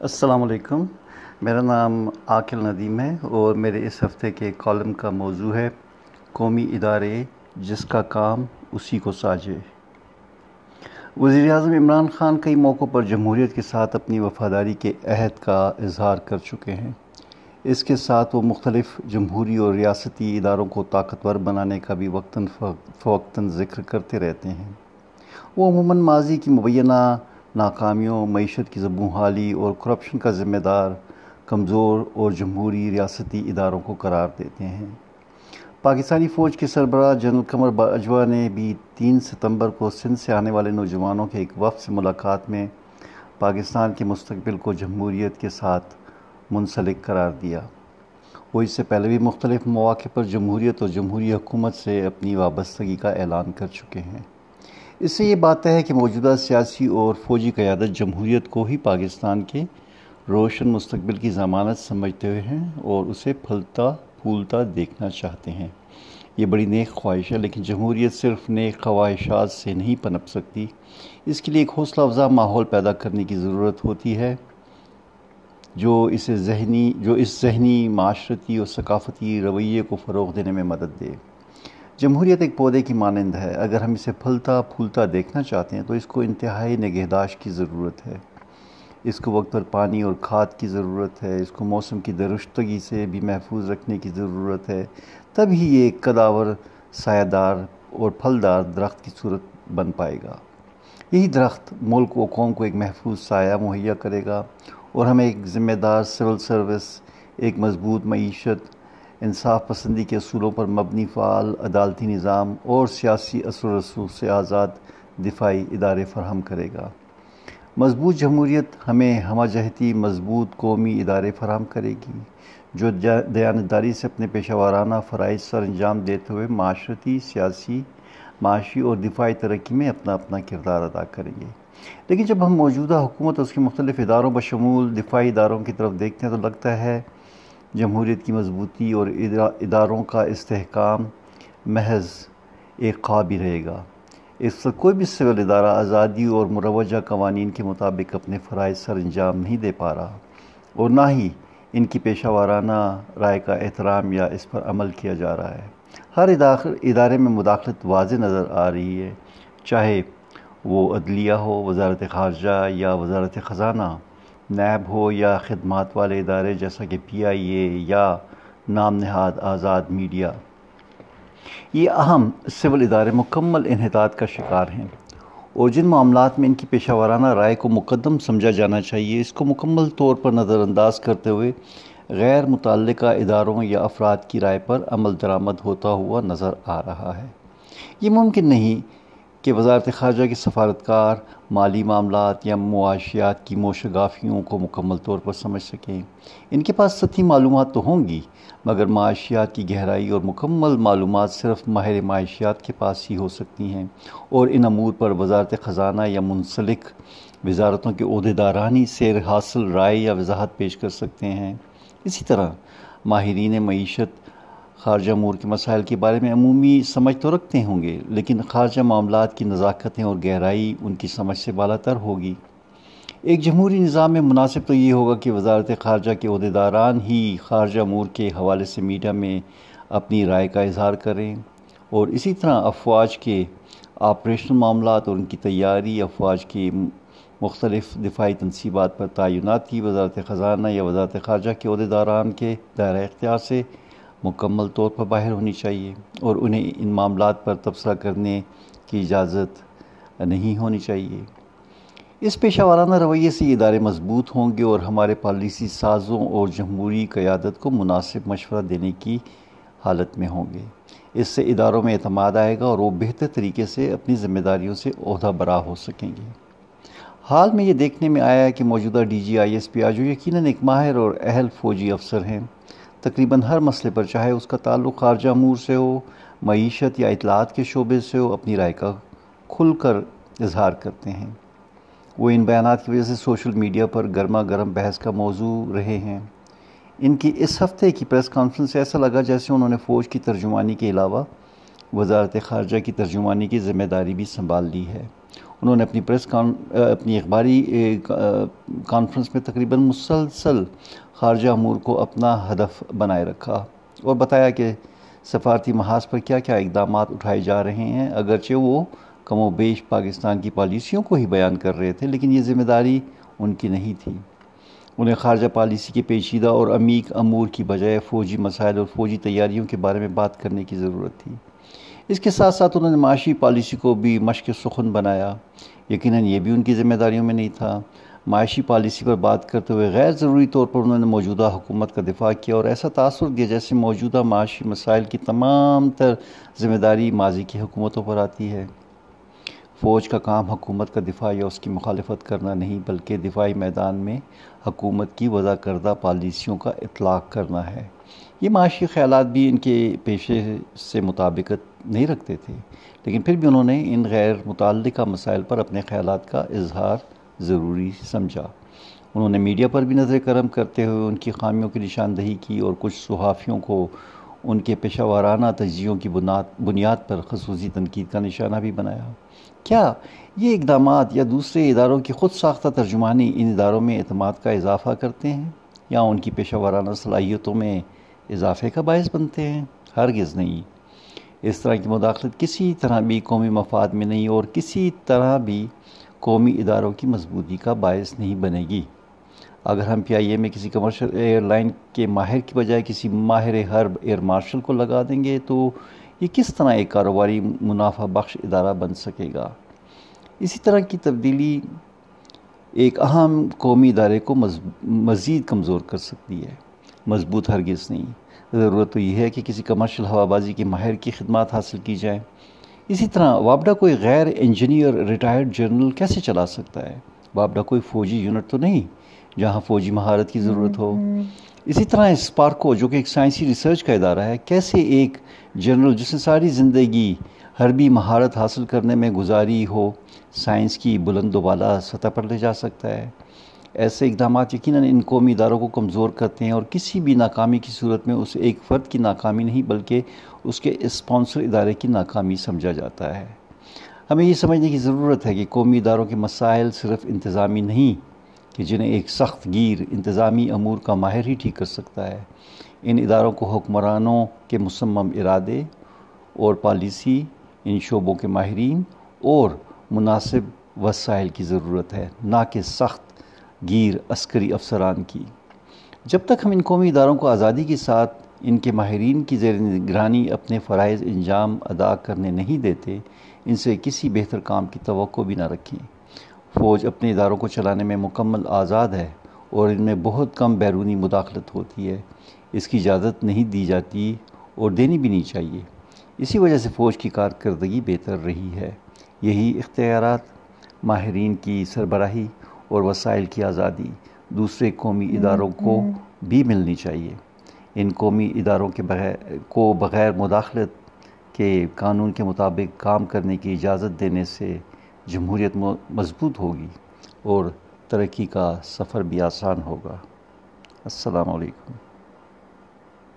السلام علیکم۔ میرا نام عاقل ندیم ہے اور میرے اس ہفتے کے کالم کا موضوع ہے قومی ادارے جس کا کام اسی کو ساجے وزیر اعظم عمران خان کئی موقعوں پر جمہوریت کے ساتھ اپنی وفاداری کے عہد کا اظہار کر چکے ہیں۔ اس کے ساتھ وہ مختلف جمہوری اور ریاستی اداروں کو طاقتور بنانے کا بھی وقتاً فوقتاً ذکر کرتے رہتے ہیں۔ وہ عموماً ماضی کی مبینہ ناکامیوں، معیشت کی زبوں حالی اور کرپشن کا ذمہ دار کمزور اور جمہوری ریاستی اداروں کو قرار دیتے ہیں۔ پاکستانی فوج کے سربراہ جنرل قمر باجوہ نے بھی تین ستمبر کو سندھ سے آنے والے نوجوانوں کے ایک وفد سے ملاقات میں پاکستان کے مستقبل کو جمہوریت کے ساتھ منسلک قرار دیا۔ وہ اس سے پہلے بھی مختلف مواقع پر جمہوریت اور جمہوری حکومت سے اپنی وابستگی کا اعلان کر چکے ہیں۔ اس سے یہ بات ہے کہ موجودہ سیاسی اور فوجی قیادت جمہوریت کو ہی پاکستان کے روشن مستقبل کی ضمانت سمجھتے ہوئے ہیں اور اسے پھلتا پھولتا دیکھنا چاہتے ہیں۔ یہ بڑی نیک خواہش ہے، لیکن جمہوریت صرف نیک خواہشات سے نہیں پنپ سکتی۔ اس کے لیے ایک حوصلہ افزا ماحول پیدا کرنے کی ضرورت ہوتی ہے، جو اسے ذہنی، جو اس ذہنی معاشرتی اور ثقافتی رویے کو فروغ دینے میں مدد دے۔ جمہوریت ایک پودے کی مانند ہے۔ اگر ہم اسے پھلتا پھولتا دیکھنا چاہتے ہیں تو اس کو انتہائی نگہداشت کی ضرورت ہے۔ اس کو وقت پر پانی اور کھاد کی ضرورت ہے۔ اس کو موسم کی درستگی سے بھی محفوظ رکھنے کی ضرورت ہے۔ تب ہی یہ ایک قداور سایہ دار اور پھلدار درخت کی صورت بن پائے گا۔ یہی درخت ملک و قوم کو ایک محفوظ سایہ مہیا کرے گا اور ہمیں ایک ذمہ دار سول سروس، ایک مضبوط معیشت انصاف پسندی کے اصولوں پر مبنی فعال عدالتی نظام اور سیاسی اثر و رسوخ سے آزاد دفاعی ادارے فراہم کرے گا۔ مضبوط جمہوریت ہمیں ہمہ جہتی مضبوط قومی ادارے فراہم کرے گی، جو دیانتداری سے اپنے پیشہ وارانہ فرائض سر انجام دیتے ہوئے معاشرتی، سیاسی، معاشی اور دفاعی ترقی میں اپنا اپنا کردار ادا کریں گے۔ لیکن جب ہم موجودہ حکومت اور اس کے مختلف اداروں بشمول دفاعی اداروں کی طرف دیکھتے ہیں تو لگتا ہے جمہوریت کی مضبوطی اور اداروں کا استحکام محض ایک خواب ہی رہے گا۔ اس وقت کوئی بھی سول ادارہ آزادی اور مروجہ قوانین کے مطابق اپنے فرائض سر انجام نہیں دے پا رہا اور نہ ہی ان کی پیشہ وارانہ رائے کا احترام یا اس پر عمل کیا جا رہا ہے۔ ہر ادارے میں مداخلت واضح نظر آ رہی ہے، چاہے وہ عدلیہ ہو، وزارت خارجہ یا وزارت خزانہ۔ نیب ہو یا خدمات والے ادارے جیسا کہ پی آئی اے یا نام نہاد آزاد میڈیا، یہ اہم سول ادارے مکمل انحطاط کا شکار ہیں۔ اور جن معاملات میں ان کی پیشہ ورانہ رائے کو مقدم سمجھا جانا چاہیے، اس کو مکمل طور پر نظر انداز کرتے ہوئے غیر متعلقہ اداروں یا افراد کی رائے پر عمل درآمد ہوتا ہوا نظر آ رہا ہے۔ یہ ممکن نہیں کہ وزارت خارجہ کے سفارتکار، مالی معاملات یا معاشیات کی موشگافیوں کو مکمل طور پر سمجھ سکیں۔ ان کے پاس سطحی معلومات تو ہوں گی، مگر معاشیات کی گہرائی اور مکمل معلومات صرف ماہر معاشیات کے پاس ہی ہو سکتی ہیں۔ اور ان امور پر وزارت خزانہ یا منسلک وزارتوں کے عہدے دارانی سیر حاصل رائے یا وضاحت پیش کر سکتے ہیں۔ اسی طرح ماہرین معیشت خارجہ امور کے مسائل کے بارے میں عمومی سمجھ تو رکھتے ہوں گے، لیکن خارجہ معاملات کی نزاکتیں اور گہرائی ان کی سمجھ سے بالا تر ہوگی۔ ایک جمہوری نظام میں مناسب تو یہ ہوگا کہ وزارت خارجہ کے عہدیداران ہی خارجہ امور کے حوالے سے میڈیا میں اپنی رائے کا اظہار کریں اور اسی طرح افواج کے آپریشنل معاملات اور ان کی تیاری، افواج کی مختلف دفاعی تنصیبات پر تعینات کی وزارت خزانہ یا وزارت خارجہ کے عہدیداران کے دائرہ اختیار سے مکمل طور پر باہر ہونی چاہیے اور انہیں ان معاملات پر تبصرہ کرنے کی اجازت نہیں ہونی چاہیے۔ اس پیشہ وارانہ رویے سے یہ ادارے مضبوط ہوں گے اور ہمارے پالیسی سازوں اور جمہوری قیادت کو مناسب مشورہ دینے کی حالت میں ہوں گے۔ اس سے اداروں میں اعتماد آئے گا اور وہ بہتر طریقے سے اپنی ذمہ داریوں سے عہدہ برا ہو سکیں گے۔ حال میں یہ دیکھنے میں آیا ہے کہ موجودہ D G I S P آج یقیناً ایک ماہر اور اہل فوجی افسر ہیں۔ تقریباً ہر مسئلے پر، چاہے اس کا تعلق خارجہ امور سے ہو، معیشت یا اطلاعات کے شعبے سے ہو، اپنی رائے کا کھل کر اظہار کرتے ہیں۔ وہ ان بیانات کی وجہ سے سوشل میڈیا پر گرما گرم بحث کا موضوع رہے ہیں۔ ان کی اس ہفتے کی پریس کانفرنس سے ایسا لگا جیسے انہوں نے فوج کی ترجمانی کے علاوہ وزارت خارجہ کی ترجمانی کی ذمہ داری بھی سنبھال لی ہے۔ انہوں نے اپنی پریس کان، اپنی اخباری کانفرنس میں تقریباً مسلسل خارجہ امور کو اپنا ہدف بنائے رکھا اور بتایا کہ سفارتی محاذ پر کیا کیا اقدامات اٹھائے جا رہے ہیں۔ اگرچہ وہ کم و بیش پاکستان کی پالیسیوں کو ہی بیان کر رہے تھے، لیکن یہ ذمہ داری ان کی نہیں تھی۔ انہیں خارجہ پالیسی کے پیچیدہ اور عمیق امور کی بجائے فوجی مسائل اور فوجی تیاریوں کے بارے میں بات کرنے کی ضرورت تھی۔ اس کے ساتھ ساتھ انہوں نے معاشی پالیسی کو بھی مشق سخن بنایا۔ یقیناً یہ بھی ان کی ذمہ داریوں میں نہیں تھا۔ معاشی پالیسی پر بات کرتے ہوئے غیر ضروری طور پر انہوں نے موجودہ حکومت کا دفاع کیا اور ایسا تاثر دیا جیسے موجودہ معاشی مسائل کی تمام تر ذمہ داری ماضی کی حکومتوں پر آتی ہے۔ فوج کا کام حکومت کا دفاع یا اس کی مخالفت کرنا نہیں بلکہ دفاعی میدان میں حکومت کی وضع کردہ پالیسیوں کا اطلاق کرنا ہے۔ یہ معاشی خیالات بھی ان کے پیشے سے مطابقت نہیں رکھتے تھے، لیکن پھر بھی انہوں نے ان غیر متعلقہ مسائل پر اپنے خیالات کا اظہار ضروری سمجھا۔ انہوں نے میڈیا پر بھی نظر کرم کرتے ہوئے ان کی خامیوں کی نشاندہی کی اور کچھ صحافیوں کو ان کے پیشہ وارانہ تجزیوں کی بنیاد پر خصوصی تنقید کا نشانہ بھی بنایا۔ کیا یہ اقدامات یا دوسرے اداروں کی خود ساختہ ترجمانی ان اداروں میں اعتماد کا اضافہ کرتے ہیں یا ان کی پیشہ ورانہ صلاحیتوں میں اضافے کا باعث بنتے ہیں؟ ہرگز نہیں۔ اس طرح کی مداخلت کسی طرح بھی قومی مفاد میں نہیں اور کسی طرح بھی قومی اداروں کی مضبوطی کا باعث نہیں بنے گی۔ اگر ہم پی آئی اے میں کسی کمرشل ایئر لائن کے ماہر کی بجائے کسی ماہر حرب ایئر مارشل کو لگا دیں گے، تو یہ کس طرح ایک کاروباری منافع بخش ادارہ بن سکے گا؟ اسی طرح کی تبدیلی ایک اہم قومی ادارے کو مزید کمزور کر سکتی ہے۔ مضبوط ہرگز نہیں۔ ضرورت تو یہ ہے کہ کسی کمرشل ہوا بازی کے ماہر کی خدمات حاصل کی جائیں۔ اسی طرح وابڈا کوئی غیر انجینئر ریٹائرڈ جرنل کیسے چلا سکتا ہے؟ وابڈا کوئی فوجی یونٹ تو نہیں جہاں فوجی مہارت کی ضرورت ہو۔ اسی طرح اسپارکو، جو کہ ایک سائنسی ریسرچ کا ادارہ ہے، کیسے ایک جنرل جس نے ساری زندگی حربی مہارت حاصل کرنے میں گزاری ہو، سائنس کی بلند و بالا سطح پر لے جا سکتا ہے؟ ایسے اقدامات یقیناً ان قومی اداروں کو کمزور کرتے ہیں اور کسی بھی ناکامی کی صورت میں اس ایک فرد کی ناکامی نہیں بلکہ اس کے اسپانسر ادارے کی ناکامی سمجھا جاتا ہے۔ ہمیں یہ سمجھنے کی ضرورت ہے کہ قومی اداروں کے مسائل صرف انتظامی نہیں کہ جنہیں ایک سخت گیر، انتظامی امور کا ماہر ہی ٹھیک کر سکتا ہے۔ ان اداروں کو حکمرانوں کے مصمم ارادے اور پالیسی، ان شعبوں کے ماہرین اور مناسب وسائل کی ضرورت ہے، نہ کہ سخت گیر عسکری افسران کی۔ جب تک ہم ان قومی اداروں کو آزادی کے ساتھ ان کے ماہرین کی زیر نگرانی اپنے فرائض انجام ادا کرنے نہیں دیتے، ان سے کسی بہتر کام کی توقع بھی نہ رکھیں۔ فوج اپنے اداروں کو چلانے میں مکمل آزاد ہے اور ان میں بہت کم بیرونی مداخلت ہوتی ہے۔ اس کی اجازت نہیں دی جاتی اور دینی بھی نہیں چاہیے۔ اسی وجہ سے فوج کی کارکردگی بہتر رہی ہے۔ یہی اختیارات ماہرین کی سربراہی اور وسائل کی آزادی دوسرے قومی اداروں کو بھی ملنی چاہیے۔ ان قومی اداروں کے بغیر کو بغیر مداخلت کے قانون کے مطابق کام کرنے کی اجازت دینے سے جمہوریت مضبوط ہوگی اور ترقی کا سفر بھی آسان ہوگا۔ السلام علیکم۔